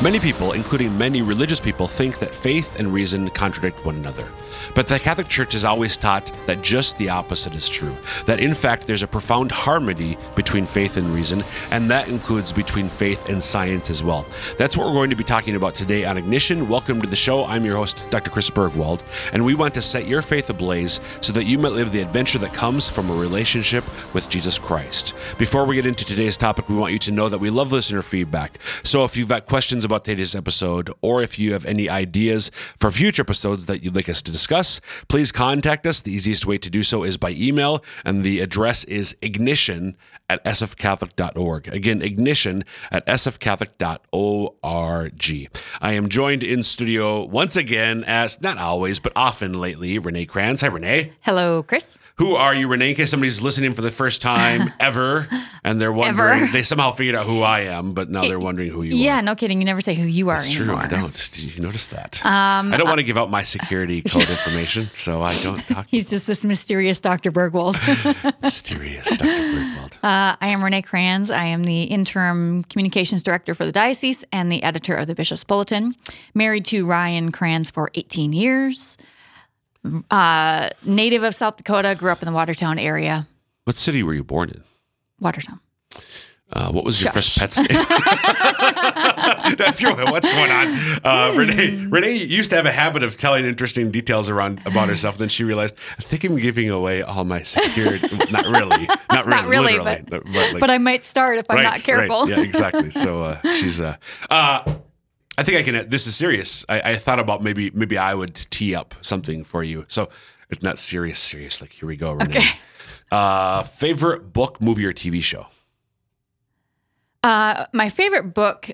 Many people, including many religious people, think that faith and reason contradict one another. But the Catholic Church has always taught that just the opposite is true. That in fact, there's a profound harmony between faith and reason, and that includes between faith and science as well. That's what we're going to be talking about today on Ignition. Welcome to the show. I'm your host, Dr. Chris Burgwald, and we want to set your faith ablaze so that you might live the adventure that comes from a relationship with Jesus Christ. Before we get into today's topic, we want you to know that we love listener feedback. So if you've got questions about today's episode, or if you have any ideas for future episodes that you'd like us to discuss, please contact us. The easiest way to do so is by email, and the address is ignition at sfcatholic.org. Again, ignition at sfcatholic.org. I am joined in studio once again, as not always, but often lately, Renee Kranz. Hi, Renee. Hello, Chris. Who are you, Renee? In case somebody's listening for the first time ever, and they're wondering, Ever. they somehow figured out who I am, but now they're wondering who you are. Yeah, no kidding. You never say who you are That's true. I don't. Did you notice that? Um, I don't want to give out my security code information, so I don't talk He's just this mysterious Dr. Burgwald. mysterious Dr. Burgwald. uh, I am Renee Kranz. I am the interim communications director for the diocese and the editor of the Bishop's Bulletin. Married to Ryan Kranz for 18 years. Uh, native of South Dakota, grew up in the Watertown area. what city were you born in? Watertown. Uh, what was your first pet's name? What's going on? Uh, Hmm. Renee Renee used to have a habit of telling interesting details around about herself. and Then she realized, I think I'm giving away all my security. not really, not really, Not really, literally, but, like- but I might start if I'm Right, not careful. Right. Yeah, exactly. So uh, she's. Uh, uh, I think I can. This is serious. I, I thought about maybe maybe I would tee up something for you. So it's not serious. Serious. Like here we go, Renee. Okay. Uh, favorite book, movie, or TV show? Uh, my favorite book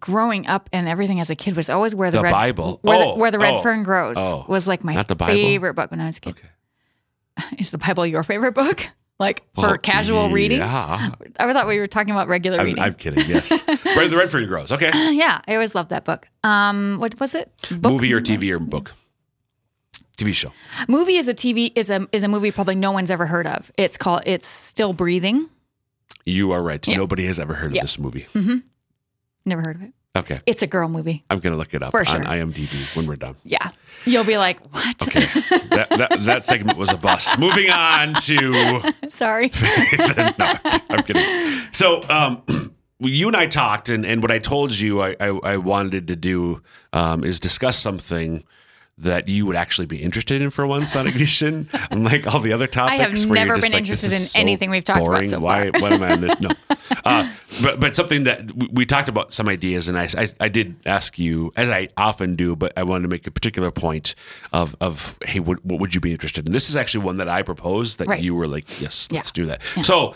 growing up and everything as a kid was always where the, The red Bible. where, Oh, the, where the red oh, fern grows oh. was like my favorite book when I was a kid. Okay. Is the Bible your favorite book? Like for Well, casual reading? I thought we were talking about regular I'm, reading. I'm kidding. Yes. Where the red fern grows. Okay. yeah, I always loved that book. Um, what was it? Book? Movie or TV or book? TV show. Movie is a TV is a is a movie probably no one's ever heard of. It's called It's Still Breathing. You are right. Yeah. Nobody has ever heard of Yeah. this movie. Never heard of it. Okay. It's a girl movie. I'm gonna look it up For on. IMDb when we're done. Yeah, you'll be like, what? that, that that segment was a bust. Moving on to Sorry. no, I'm kidding. So, um, you and I talked, and, and what I told you I, I, I wanted to do um, is discuss something that you would actually be interested in for once on Ignition, unlike all the other topics. I have never been like, interested in so anything we've talked about boring. so Why? far. What am I on this? No. Uh, but but something that we, we talked about some ideas, and I, I I did ask you, as I often do, but I wanted to make a particular point of of hey, what, what would you be interested in? This is actually one that I proposed that Right. you were like, yes, let's Yeah. do that. So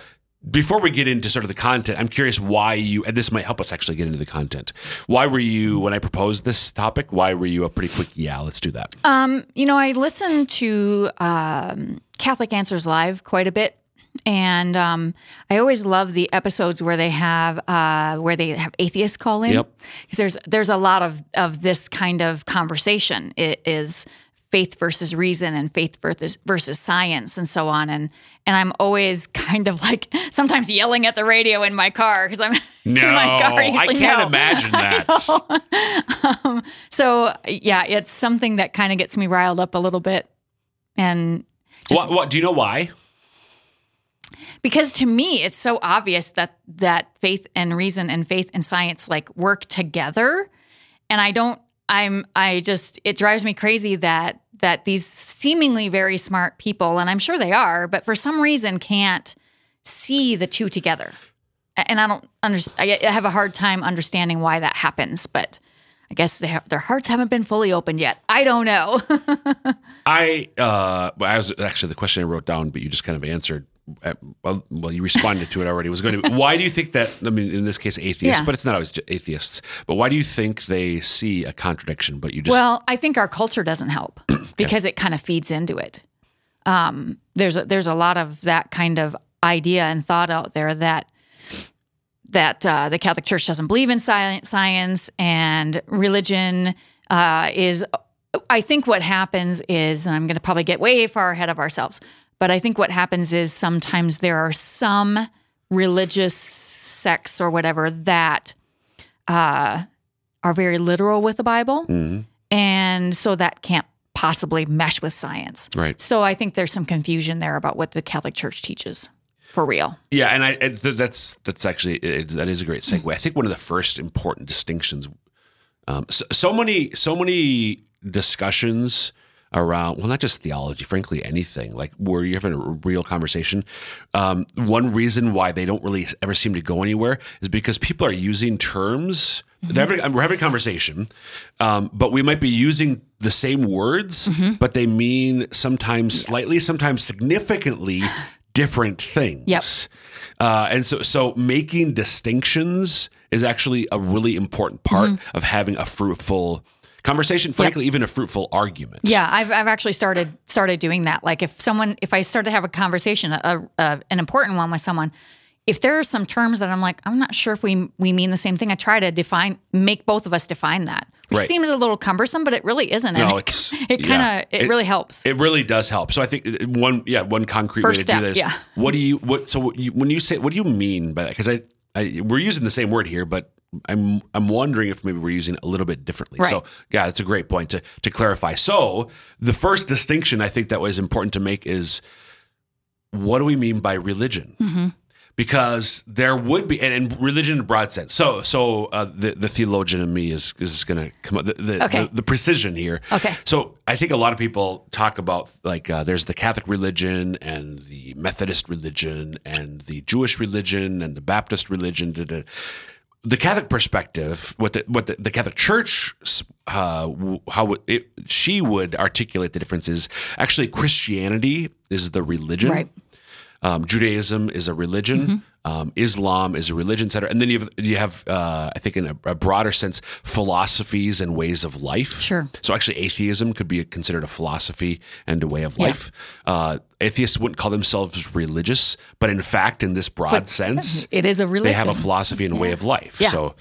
before we get into sort of the content, I'm curious why you, and this might help us actually get into the content. Why were you, when I proposed this topic, why were you a pretty quick, yeah, let's do that? Um, you know, I listen to um, Catholic Answers Live quite a bit. And um, I always love the episodes where they have uh, where they have atheists call in Yep. because there's there's a lot of of this kind of conversation. It is faith versus reason and faith versus versus science and so on. And and I'm always kind of like sometimes yelling at the radio in my car because I'm No, in my car. I can't No. imagine that. Um, so yeah, it's something that kind of gets me riled up a little bit, and what, what, do you know why? because to me it's so obvious that that faith and reason and faith and science like work together, and I don't. I'm. I just. It drives me crazy that that these seemingly very smart people, and I'm sure they are, but for some reason can't see the two together. And I don't understand. I have a hard time understanding why that happens, but. I guess have, their hearts haven't been fully opened yet. I don't know. I, uh, well, I was actually the question I wrote down, but you just kind of answered. Uh, Well, well, you responded to it already. It was going to. Why do you think that? I mean, in this case, atheists, Yeah. but it's not always atheists. But why do you think they see a contradiction? But you just Well, I think our culture doesn't help because it kind of feeds into it. Um, there's a, there's a lot of that kind of idea and thought out there that that uh, the Catholic Church doesn't believe in science, science and religion uh, is I think what happens is, and I'm going to probably get way far ahead of ourselves, but I think what happens is sometimes there are some religious sects or whatever that uh, are very literal with the Bible. Mm-hmm. And so that can't possibly mesh with science. Right. So I think there's some confusion there about what the Catholic Church teaches for real. Yeah, and I and th- that's that's actually it, that is a great segue. I think one of the first important distinctions. Um, so, so many so many discussions around well not just theology frankly anything like where you're having a real conversation. Um, one reason why they don't really ever seem to go anywhere is because people are using terms. Having- we're having a conversation um, but we might be using the same words but they mean sometimes slightly sometimes significantly different things. Yep. uh, and so, so making distinctions is actually a really important part Mm-hmm. of having a fruitful conversation. Frankly, even a fruitful argument. Yeah, I've, I've actually started started doing that. Like if someone, if I start to have a conversation, a, a, an important one with someone, if there are some terms that I'm like, I'm not sure if we we mean the same thing, I try to define, make both of us define that. Which Right. seems a little cumbersome, but it really isn't. No, it, it's- it kind of yeah. it, It- really helps. It really does help. So I think uh, one, yeah, one concrete First way to step, do this. yeah. What do you what? So what you, when you say, what do you mean by that? Because I, I, we're using the same word here, but I'm I'm wondering if maybe we're using it a little bit differently. So yeah, that's a great point to to clarify. So the first distinction I think that was important to make is what do we mean by religion? Mm-hmm. Because there would be, and, and religion in a broad sense. So, so uh, the the theologian in me is is going to come up. The, the, Okay. the, the precision here. Okay. So I think a lot of people talk about like uh, there's the Catholic religion and the Methodist religion and the Jewish religion and the Baptist religion. da, da. The Catholic perspective, what the what the, the Catholic Church, uh, how it, she would articulate the difference is actually Christianity is the religion, Right. um, Judaism is a religion. Mm-hmm. Um, Islam is a religion, center. And then you have, you have uh, I think, in a, a broader sense, philosophies and ways of life. Sure. So actually, atheism could be considered a philosophy and a way of life. Uh, atheists wouldn't call themselves religious, but in fact, in this broad sense, it is a religion. they have a philosophy and a way of life. Yeah. So.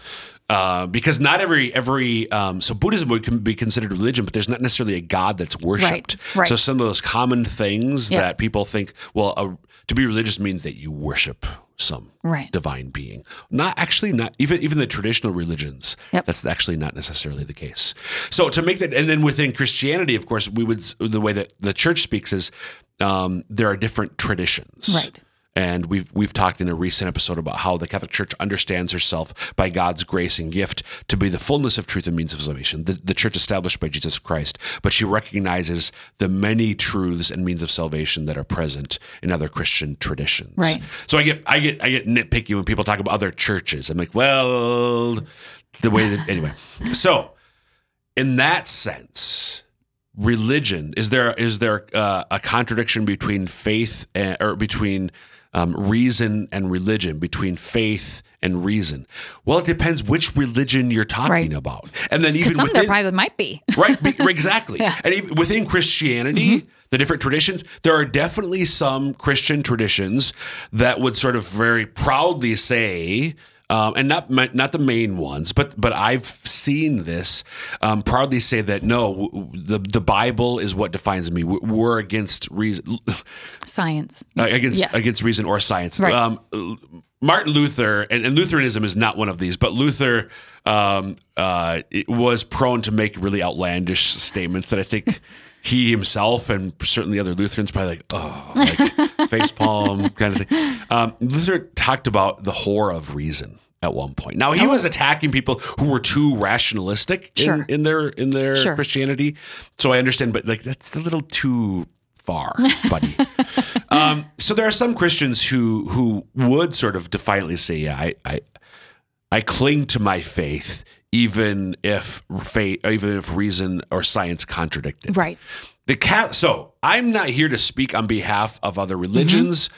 Uh, because not every every um, so Buddhism would can be considered religion, but there's not necessarily a God that's worshipped. right. So some of those common things Yeah. that people think, well, uh, to be religious means that you worship some Right. divine being. Not actually, not even even the traditional religions. Yep. That's actually not necessarily the case. So to make that, and then within Christianity, of course, we would the way that the church speaks is um, there are different traditions. Right. And we've we've talked in a recent episode about how the Catholic Church understands herself by God's grace and gift to be the fullness of truth and means of salvation. The, the church established by Jesus Christ, but she recognizes the many truths and means of salvation that are present in other Christian traditions. Right. So I get I get I get nitpicky when people talk about other churches. I'm like, well, the way that anyway. So in that sense, religion is there is there uh, a contradiction between faith and, or between um, reason and religion between faith and reason well it depends which religion you're talking Right. about and then even Some there within probably might be. right be- exactly Yeah. Mm-hmm. and even within christianity the different traditions there are definitely some christian traditions that would sort of very proudly say um, and not ma- not the main ones, but but I've seen this um, proudly say that no, w- the the Bible is what defines me. We- We're against reason, Science. uh, against Yes. against reason or science. Right. Um, Martin Luther and, and Lutheranism is not one of these, but Luther um, uh, it was prone to make really outlandish statements that I think he himself and certainly other Lutherans probably like oh like face palm kind of thing. Um, Luther talked about the horror of reason at one point. Now he was attacking people who were too rationalistic in, Sure. in their in their Sure. Christianity. So I understand, but like that's a little too far, buddy. um, so there are some Christians who who would sort of defiantly say, "Yeah, I I, I cling to my faith, even if faith, even if reason or science contradict it." Right. The cat. So I'm not here to speak on behalf of other religions.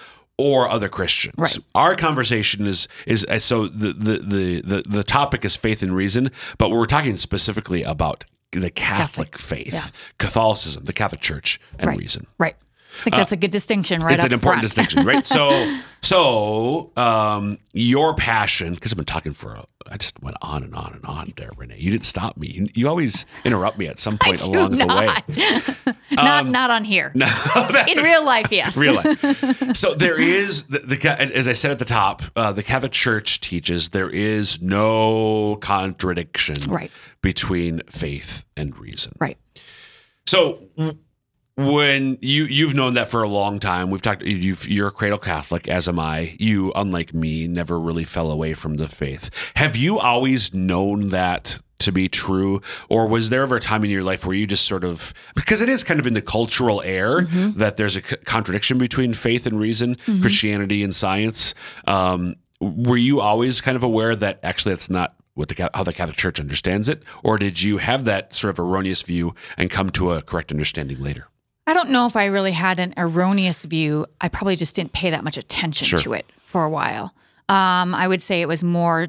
Or other Christians. Right. Our conversation is is uh, so the, the the the the topic is faith and reason, but we're talking specifically about the Catholic, Catholic, faith, yeah. Catholicism, the Catholic Church, and Right. reason. Right. I think that's a good distinction, right? it's an important front. distinction, right? So, so um, your passion, because I've been talking for, a, I just went on and on and on there, Renee. You didn't stop me. You, you always interrupt me at some point along the way. not. not, not on here. No, that's In real life, yes. real life. So there is the, the as I said at the top, uh, the Catholic Church teaches there is no contradiction Right. between faith and reason. Right. So when you you've known that for a long time, we've talked. You've, you're a cradle Catholic, as am I. You, unlike me, never really fell away from the faith. Have you always known that? To be true, or was there ever a time in your life where you just sort of because it is kind of in the cultural air that there's a c- contradiction between faith and reason, Christianity and science. Um, were you always kind of aware that actually that's not what the how the Catholic Church understands it, or did you have that sort of erroneous view and come to a correct understanding later? I don't know if I really had an erroneous view. I probably just didn't pay that much attention Sure. to it for a while. Um, I would say it was more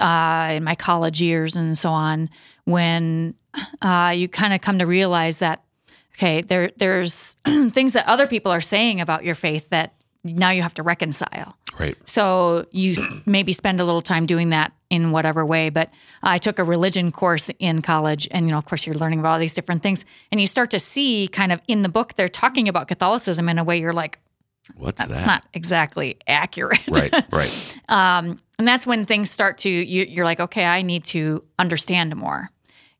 uh, in my college years and so on when uh, you kind of come to realize that okay, there there's things that other people are saying about your faith that now you have to reconcile. Right. So you maybe spend a little time doing that in whatever way. But I took a religion course in college, and you know, of course, you're learning about all these different things, and you start to see kind of in the book they're talking about Catholicism in a way you're like, What's that? that's that? not exactly accurate. right. Right. and that's when things start to you, you're like, okay, I need to understand more.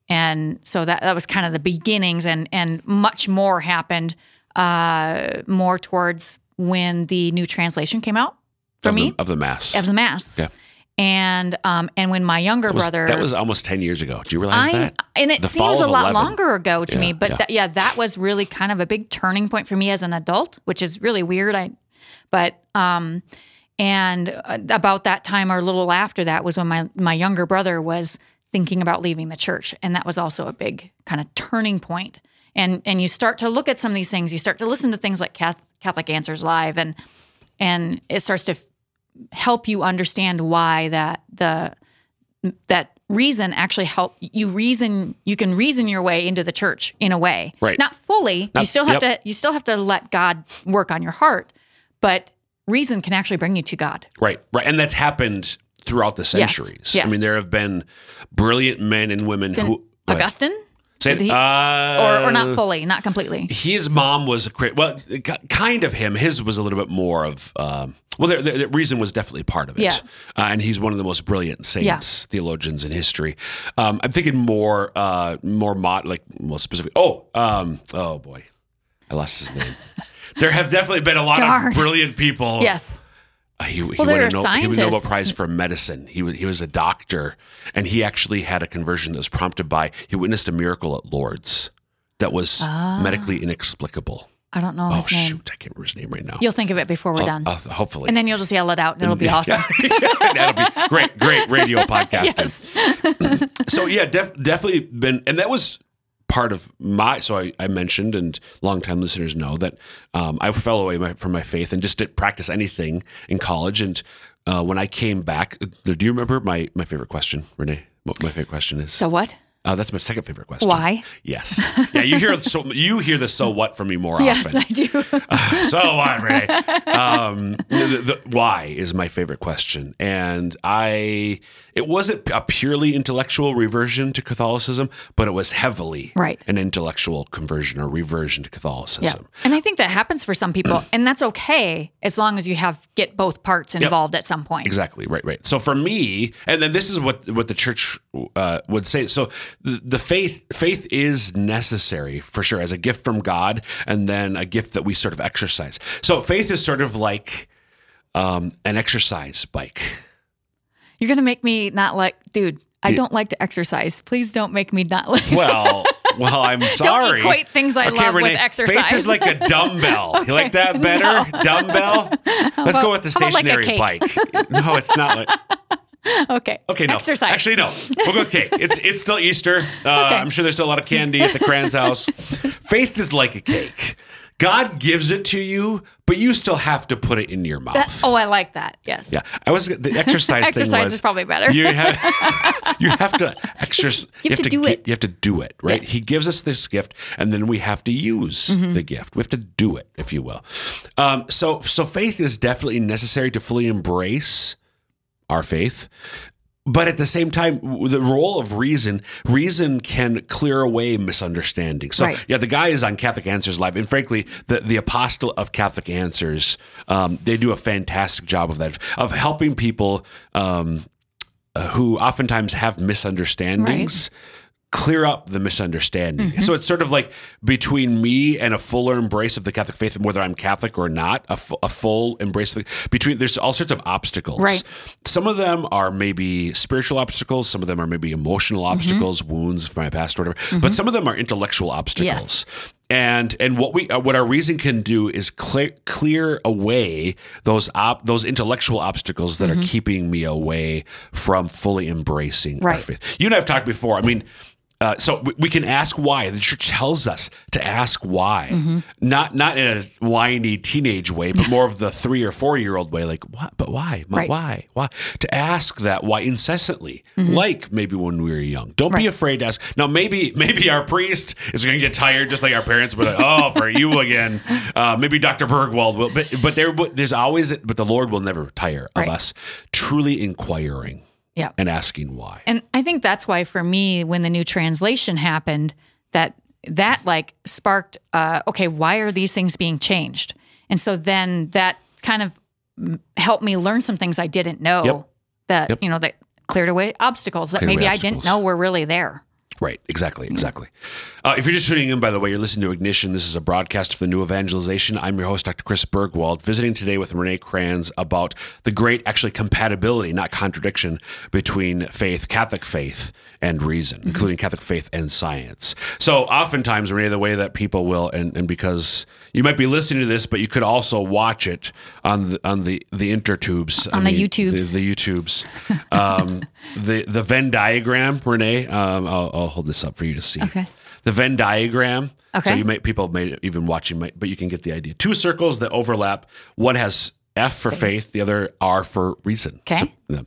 And so that that was kind of the beginnings, and and much more happened uh, more towards when the new translation came out for of me the, of the mass. of the mass. Yeah. And um and when my younger That was- brother that was almost ten years ago. Do you realize I that? and it The seems a lot 11. longer ago to Yeah, me, but yeah. That, yeah, that was really kind of a big turning point for me as an adult, which is really weird. I, but um, and uh, about that time or a little after that was when my my younger brother was thinking about leaving the church, and that was also a big kind of turning point. And and you start to look at some of these things. You start to listen to things like Catholic Answers Live, and and it starts to help you understand why that the that reason actually help you reason you can reason your way into the church in a way Right. not fully you still have yep. to you still have to let god work on your heart but reason can actually bring you to god Right, right, and that's happened throughout the Yes, centuries. I mean, there have been brilliant men and women who augustine Say. He- Uh, or, or not fully not completely His mom was a crit. Well, kind of him. His was a little bit more of. Um, well, the, the, the reason was definitely part of it. Yeah. Uh, and he's one of the most brilliant saints, theologians in history. Um, I'm thinking more, uh, more mod, like well, specific. Oh, um, oh boy, I lost his name. there have definitely been a lot Darn. of brilliant people. yes Uh, he, he, Well, there won a are no, he was Nobel. Prize for medicine. He was he was a doctor, and he actually had a conversion that was prompted by he witnessed a miracle at Lourdes that was ah. medically inexplicable. i don't know Oh shoot, I can't remember his name right now. you'll think of it before we're uh, done Uh, hopefully, and then you'll just yell it out and it'll be awesome that'll be great. Great radio podcasting. yes so yeah, def- definitely been, and that was part of my. So I, I mentioned, and longtime listeners know that um, I fell away my, from my faith and just didn't practice anything in college. And uh, when I came back, do you remember my my favorite question, Renee? What my favorite question is? so what Uh, that's my second favorite question. why Yes. Yeah, you hear so you hear the so what from me more yes often. Yes, I do so what, Renee? Um, the, the, why is my favorite question, and I. It wasn't a purely intellectual reversion to Catholicism, but it was heavily Right. an intellectual conversion or reversion to Catholicism. Yeah. And I think that happens for some people and that's okay as long as you have get both parts involved at some point. Exactly. Right. Right. So for me, and then this is what what the church uh, would say. So the, faith faith is necessary for sure as a gift from God, and then a gift that we sort of exercise. So faith is sort of like um, an exercise bike. You're going to make me not like dude, I don't like to exercise. Please don't make me not like Well, well, I'm sorry. Don't equate things I love with Faith exercise. is like a dumbbell. You like that better? Dumbbell. Let's go with the about like stationary bike. No, it's not like. okay. Okay, no. Exercise. Actually, no. We'll go cake. It's it's still Easter. Uh, I'm sure there's still a lot of candy at the Kranz house. Faith is like a cake. God gives it to you, but you still have to put it in your mouth. That- oh, I like that. Yes. yeah, I was the exercise. thing Exercise was, is probably better. You have, you have to exercise. You have to do gi- it. You have to do it, right? Yes. Mm-hmm. He gives us this gift, and then we have to use the gift. We have to do it, if you will. Um, so, so faith is definitely necessary to fully embrace our faith. But at the same time, the role of reason, reason can clear away misunderstanding. So, Right. yeah, the guy is on Catholic Answers Live, and frankly, the the apostle of Catholic Answers, um, they do a fantastic job of that, of helping people um, uh, who oftentimes have misunderstandings. Clear up the misunderstanding. So it's sort of like between me and a fuller embrace of the Catholic faith, and whether I'm Catholic or not, a, full embrace of the, between. There's all sorts of obstacles. Right. Some of them are maybe spiritual obstacles. Some of them are maybe emotional obstacles, wounds from my past, or whatever. But some of them are intellectual obstacles. Yes. And and what we uh, what our reason can do is clear clear away those op, those intellectual obstacles that are keeping me away from fully embracing our faith. You and I have talked before. I mean. Uh, so we, can ask why. The church tells us to ask why, Mm-hmm. not not in a whiny teenage way, but more of the three or four year old way. Like what? But why? Right. Why? Why? To ask that why incessantly, like maybe when we were young. Don't be Mm-hmm. Afraid to ask. Now maybe maybe our priest is going to get tired, just like our parents. But like, oh, for you again. Uh, maybe Dr. Burgwald will. But but there there's always but the Lord will never tire of Right. us truly inquiring Yeah. and asking why. And I think that's why for me, when the new translation happened, that that like sparked, uh, okay, why are these things being changed? And so then that kind of helped me learn some things I didn't know Yep. that, Yep. you know, that cleared away obstacles that maybe I obstacles. didn't know were really there. Right, exactly, exactly. Uh, if you're just tuning in, by the way, you're listening to Ignition. This is a broadcast of the New Evangelization. I'm your host, Dr. Chris Burgwald, visiting today with Renee Kranz about the great, actually, compatibility, not contradiction, between faith, Catholic faith, and reason, including Catholic faith and science. So, oftentimes, Renee, the way that people will, and, and because you might be listening to this, but you could also watch it on the on the the intertubes, On the YouTubes. the, the YouTubes, um, the the Venn diagram, Renee. Um, I'll, I'll hold this up for you to see. Okay. The Venn diagram. Okay. So you might people may even watching, might, but you can get the idea. Two circles that overlap. One has F for faith, the other R for reason. Okay. So.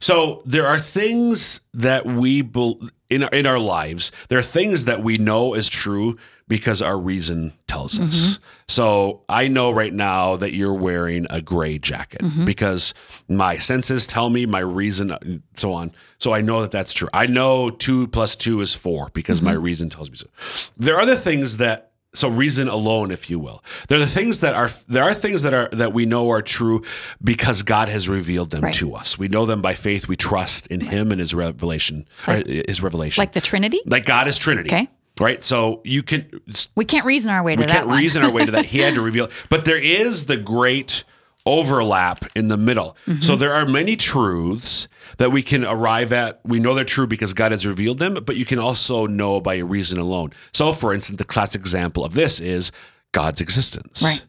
So there are things that we bel in our, in our lives. There are things that we know is true because our reason tells us. Mm-hmm. So I know right now that you're wearing a gray jacket Mm-hmm. because my senses tell me my reason, uh, so on. So I know that that's true. I know two plus two is four because my Mm-hmm. reason tells me so. There are other things that so reason alone if you will there are the things that are there are things that are that we know are true because god has revealed them Right. to us we know them by faith we trust in him and his revelation or his revelation Like the Trinity? like god is trinity Okay. Right so you can We can't reason our way to we that We can't one. reason our way to that. He had to reveal, but there is the great overlap in the middle. Mm-hmm. So there are many truths that we can arrive at. We know they're true because God has revealed them, but you can also know by reason alone. So, for instance, the classic example of this is God's existence. Right.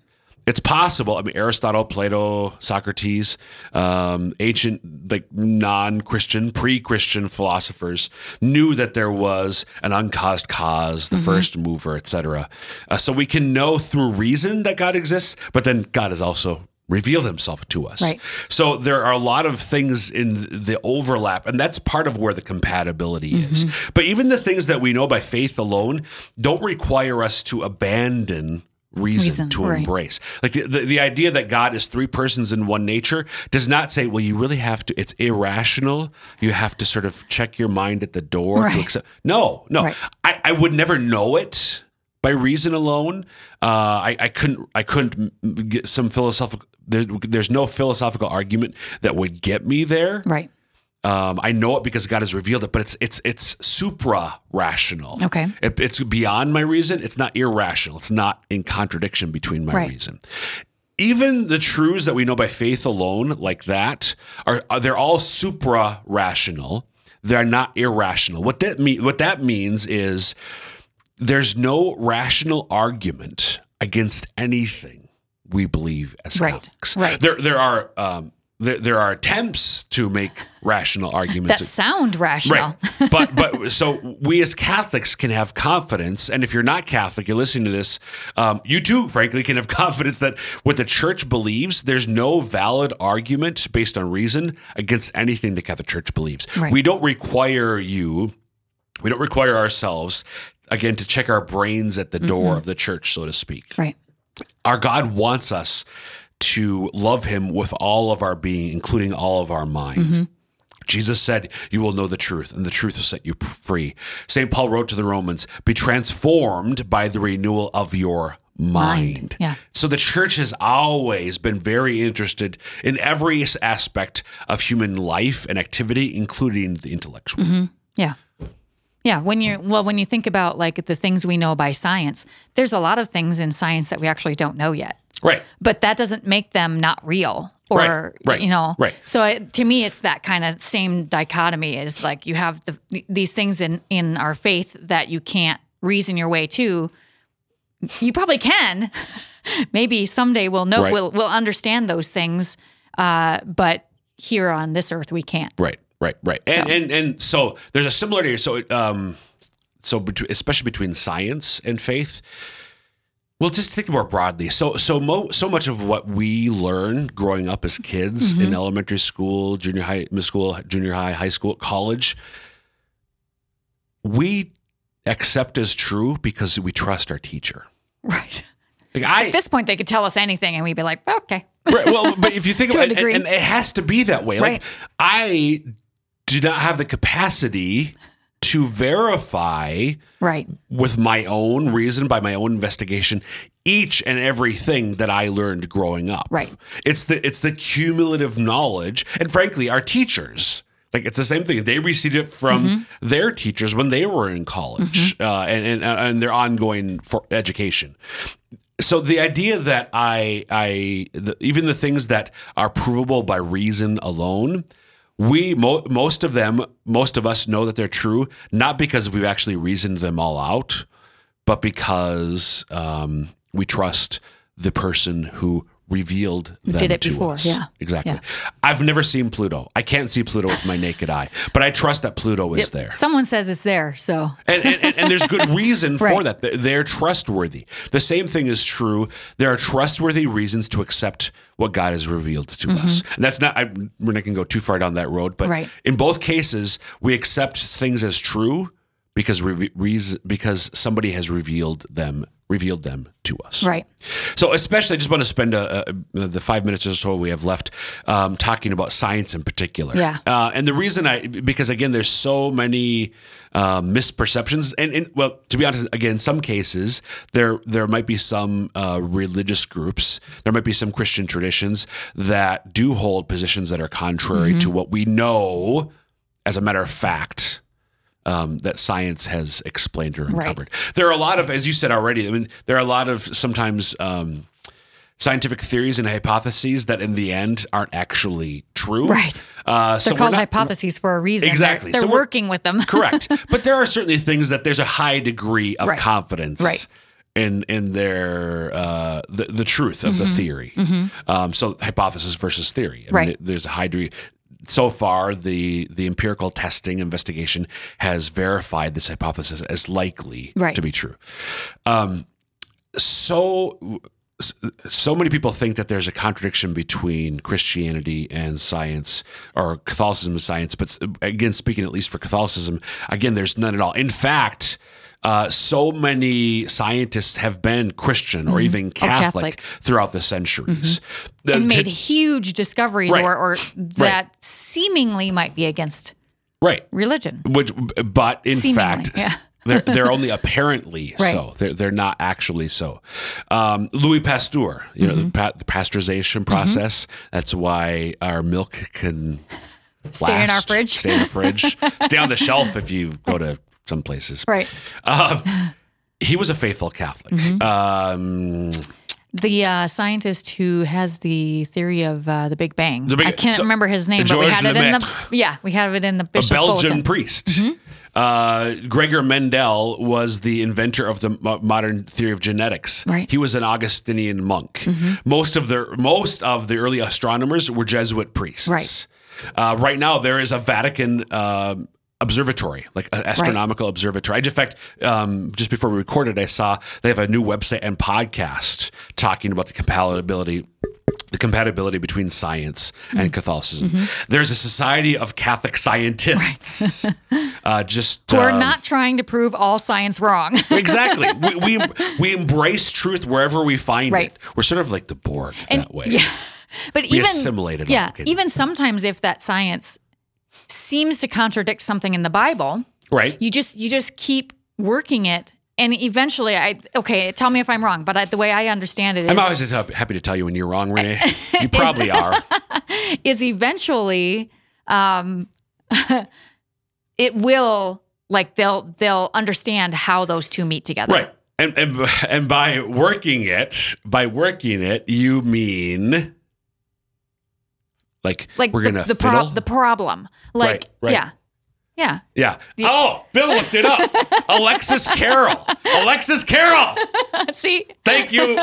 It's possible. I mean, Aristotle, Plato, Socrates, um, ancient, like non-Christian, pre-Christian philosophers knew that there was an uncaused cause, Mm-hmm. the first mover, etc. Uh, so we can know through reason that God exists, but then God has also revealed Himself to us. Right. So there are a lot of things in the overlap, and that's part of where the compatibility is. Mm-hmm. But even the things that we know by faith alone don't require us to abandon reason, Reason, to right. embrace. Like the, the, the idea that God is three persons in one nature does not say, well, you really have to, it's irrational. You have to sort of check your mind at the door to accept. No, no. Right. I, I would never know it by reason alone. Uh, I, I couldn't, I couldn't get some philosophical, there, there's no philosophical argument that would get me there. Right. Um, I know it because God has revealed it, but it's it's it's supra rational. Okay. It, it's beyond my reason. It's not irrational. It's not in contradiction between my Right. reason. Even the truths that we know by faith alone, like that, are, are they're all supra rational. They're not irrational. What that mean what that means is there's no rational argument against anything we believe as Right. Catholics. Right. There there are um, there, there are attempts to make rational arguments. That sound rational. Right. but but so we as Catholics can have confidence, and if you're not Catholic, you're listening to this, um, you too, frankly, can have confidence that what the Church believes, there's no valid argument based on reason against anything the Catholic Church believes. Right. We don't require you, we don't require ourselves. Again, to check our brains at the door of the church, so to speak Right. our God wants us to love him with all of our being, including all of our mind. Mm-hmm. Jesus said, You will know the truth, and the truth will set you free. St. Paul wrote to the Romans, Be transformed by the renewal of your mind. Mind, yeah. So the church has always been very interested in every aspect of human life and activity, including the intellectual. Mm-hmm. Yeah. Yeah. When you well, when you think about like the things we know by science, there's a lot of things in science that we actually don't know yet. Right. But that doesn't make them not real. Or Right, right, you know, right. So it, to me, it's that kind of same dichotomy. Is like you have the, these things in in our faith that you can't reason your way to. You probably can. Maybe someday we'll know. Right. We'll we'll understand those things. Uh, but here on this earth, we can't. Right, right, right. And So- and and so there's a similarity. So um, so between, especially between science and faith. Well, just think more broadly. So so mo- so much of what we learn growing up as kids mm-hmm. in elementary school, junior high, middle school, junior high, high school, college, we accept as true because we trust our teacher. Right. Like I, At this point, they could tell us anything, and we'd be like, okay. Right, well, but if you think about it, and, and it has to be that way. Like I do not have the capacity to verify Right. with my own reason, by my own investigation, each and everything that I learned growing up. Right. It's the it's the cumulative knowledge, and frankly, our teachers. Like it's the same thing. They received it from Mm-hmm. their teachers when they were in college uh, and, and and their ongoing for education so the idea that I, I, the, even the things that are provable by reason alone, we mo- most of them, most of us know that they're true, not because we've actually reasoned them all out, but because um, we trust the person who revealed them Did it to before, us. yeah. exactly. Yeah. I've never seen Pluto. I can't see Pluto with my naked eye, but I trust that Pluto is there. Someone says it's there, so And, and, and, and there's good reason for that. They're- trustworthy. The same thing is true. There are trustworthy reasons to accept what God has revealed to us. And that's not, I, we're not going to go too far down that road, but Mm-hmm. Right. in both cases, we accept things as true because re- because somebody has revealed them revealed them to us. right. So, especially, I just want to spend a, a, the five minutes or so we have left um, talking about science in particular. Yeah. Uh, and the reason I, because again, there's so many uh, misperceptions, and, and well, to be honest, again, in some cases there there might be some uh, religious groups, there might be some Christian traditions that do hold positions that are contrary Mm-hmm. to what we know, as a matter of fact. Um, that science has explained or Right. uncovered. There are a lot of, as you said already, I mean, there are a lot of sometimes um, scientific theories and hypotheses that in the end aren't actually true. Right. Uh, so They're we're called not- hypotheses for a reason. They're- Exactly. They're, So working with them. Correct. But there are certainly things that there's a high degree of Right. confidence Right. in in their uh, the the truth of Mm-hmm. the theory. Um, so hypothesis versus theory. I mean, Right. it- there's a high degree. So far, the the empirical testing investigation has verified this hypothesis as likely Right. to be true. Um, so so many people think that there's a contradiction between Christianity and science or Catholicism and science. But again, speaking at least for Catholicism, again, there's none at all. In fact, uh, so many scientists have been Christian or even Catholic, Catholic. through the centuries. The- and to- made huge discoveries Right. or, or that seemingly might be against right. religion. Which, but in Seemingly, fact, yeah. they're, they're only apparently Right. so. They're, they're not actually so. Um, Louis Pasteur, you Mm-hmm. know, the, pa- the pasteurization process. That's why our milk can Stay in our fridge. stay in the fridge, stay on the shelf if you go to some places. Right. Um, he was a faithful Catholic. Mm-hmm. Um, The uh, scientist who has the theory of uh, the Big Bang. The Big- I can't so- remember his name, but we George had it in the yeah, we have it in the a Belgian Bulletin. priest. Mm-hmm. Uh, Gregor Mendel was the inventor of the mo- modern theory of genetics. Right. He was an Augustinian monk. Most of the most of the early astronomers were Jesuit priests. Right. Uh, right now, there is a Vatican. um Observatory, like an astronomical observatory. I, in fact, um, just before we recorded, I saw they have a new website and podcast talking about the compatibility the compatibility between science Mm-hmm. and Catholicism. There's a society of Catholic scientists. uh, just We're um, not trying to prove all science wrong. exactly. we, we we embrace truth wherever we find Right. it. We're sort of like the Borg that way. Yeah. But We even assimilate it all. Yeah. Even sometimes if that science seems to contradict something in the Bible, Right. you just you just keep working it and eventually I okay, tell me if I'm wrong, but I, the way I understand it is I'm always happy to tell you when you're wrong, Renee. You probably are. is eventually um it will like they'll they'll understand how those two meet together. Right. And, and and by working it, by working it, you mean like, Like we're the, gonna the, pro- the problem. Like Right, right. yeah. Yeah. yeah. Oh, Bill looked it up. Alexis Carrel. Alexis Carrel. See? Thank you,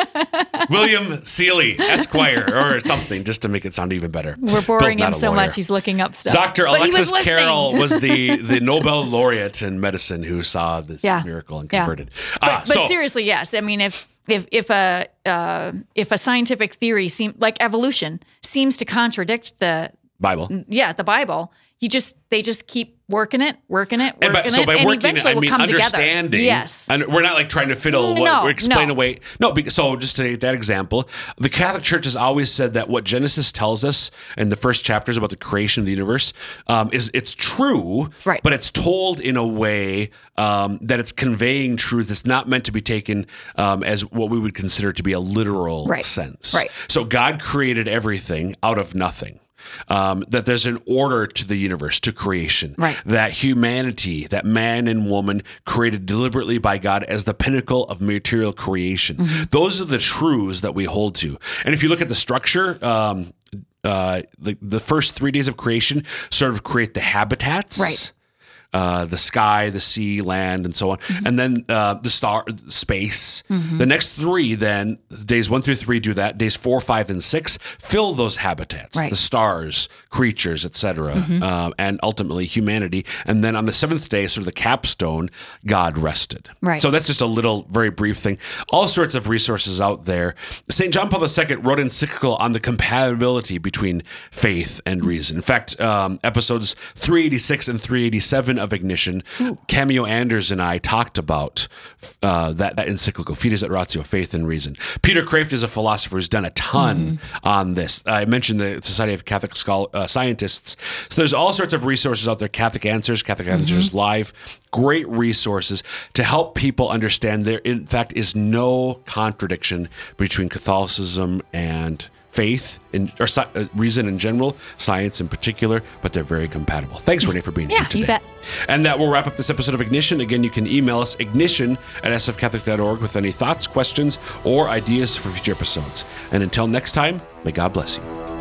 William Seeley, Esquire, or something, just to make it sound even better. We're boring him so lawyer. much he's looking up stuff. Dr. But he was Alexis. Carrel was the, the Nobel laureate in medicine who saw this Yeah. miracle and Yeah. converted. But, Ah, but so, seriously, yes. I mean, if if if a uh, if a scientific theory seem like evolution seems to contradict the Bible. yeah the Bible, you just they just keep working it, working it, working And by, so it, by and working it, eventually I will mean come together. understanding. Yes. And we're not like trying to fiddle, No, what, explain no. away. No, because, so just to take that example, the Catholic Church has always said that what Genesis tells us in the first chapters about the creation of the universe um, is it's true, Right. but it's told in a way um, that it's conveying truth. It's not meant to be taken um, as what we would consider to be a literal Right. sense. Right. So God created everything out of nothing. Um, that there's an order to the universe, to creation. Right. That humanity, that man and woman created deliberately by God as the pinnacle of material creation. Mm-hmm. Those are the truths that we hold to. And if you look at the structure, um, uh, the, the first three days of creation sort of create the habitats. Right. Uh, the sky, the sea, land, and so on, Mm-hmm. and then uh, the star, space. The next three, then days one through three do that. Days four, five, and six fill those habitats, Right. Mm-hmm. the stars, creatures, etc., uh, and ultimately humanity. And then on the seventh day, sort of the capstone, God rested. Right. So that's just a little, very brief thing. All sorts of resources out there. Saint John Paul II wrote an encyclical on the compatibility between faith and reason. In fact, um, episodes 386 and 387 of Ignition, Cameo Anders and I talked about uh, that, that encyclical, Fides et Ratio, Faith and Reason. Peter Kreeft is a philosopher who's done a ton on this. I mentioned the Society of Catholic Schol- uh, Scientists. So there's all sorts of resources out there, Catholic Answers, Catholic Answers Live, great resources to help people understand there, in fact, is no contradiction between Catholicism and faith in, or sci- uh, reason in general, science in particular, but they're very compatible. Thanks, Renee, for being Yeah, here today. you bet. And that will wrap up this episode of Ignition. Again, you can email us ignition at sfcatholic.org with any thoughts, questions, or ideas for future episodes. And until next time, may God bless you.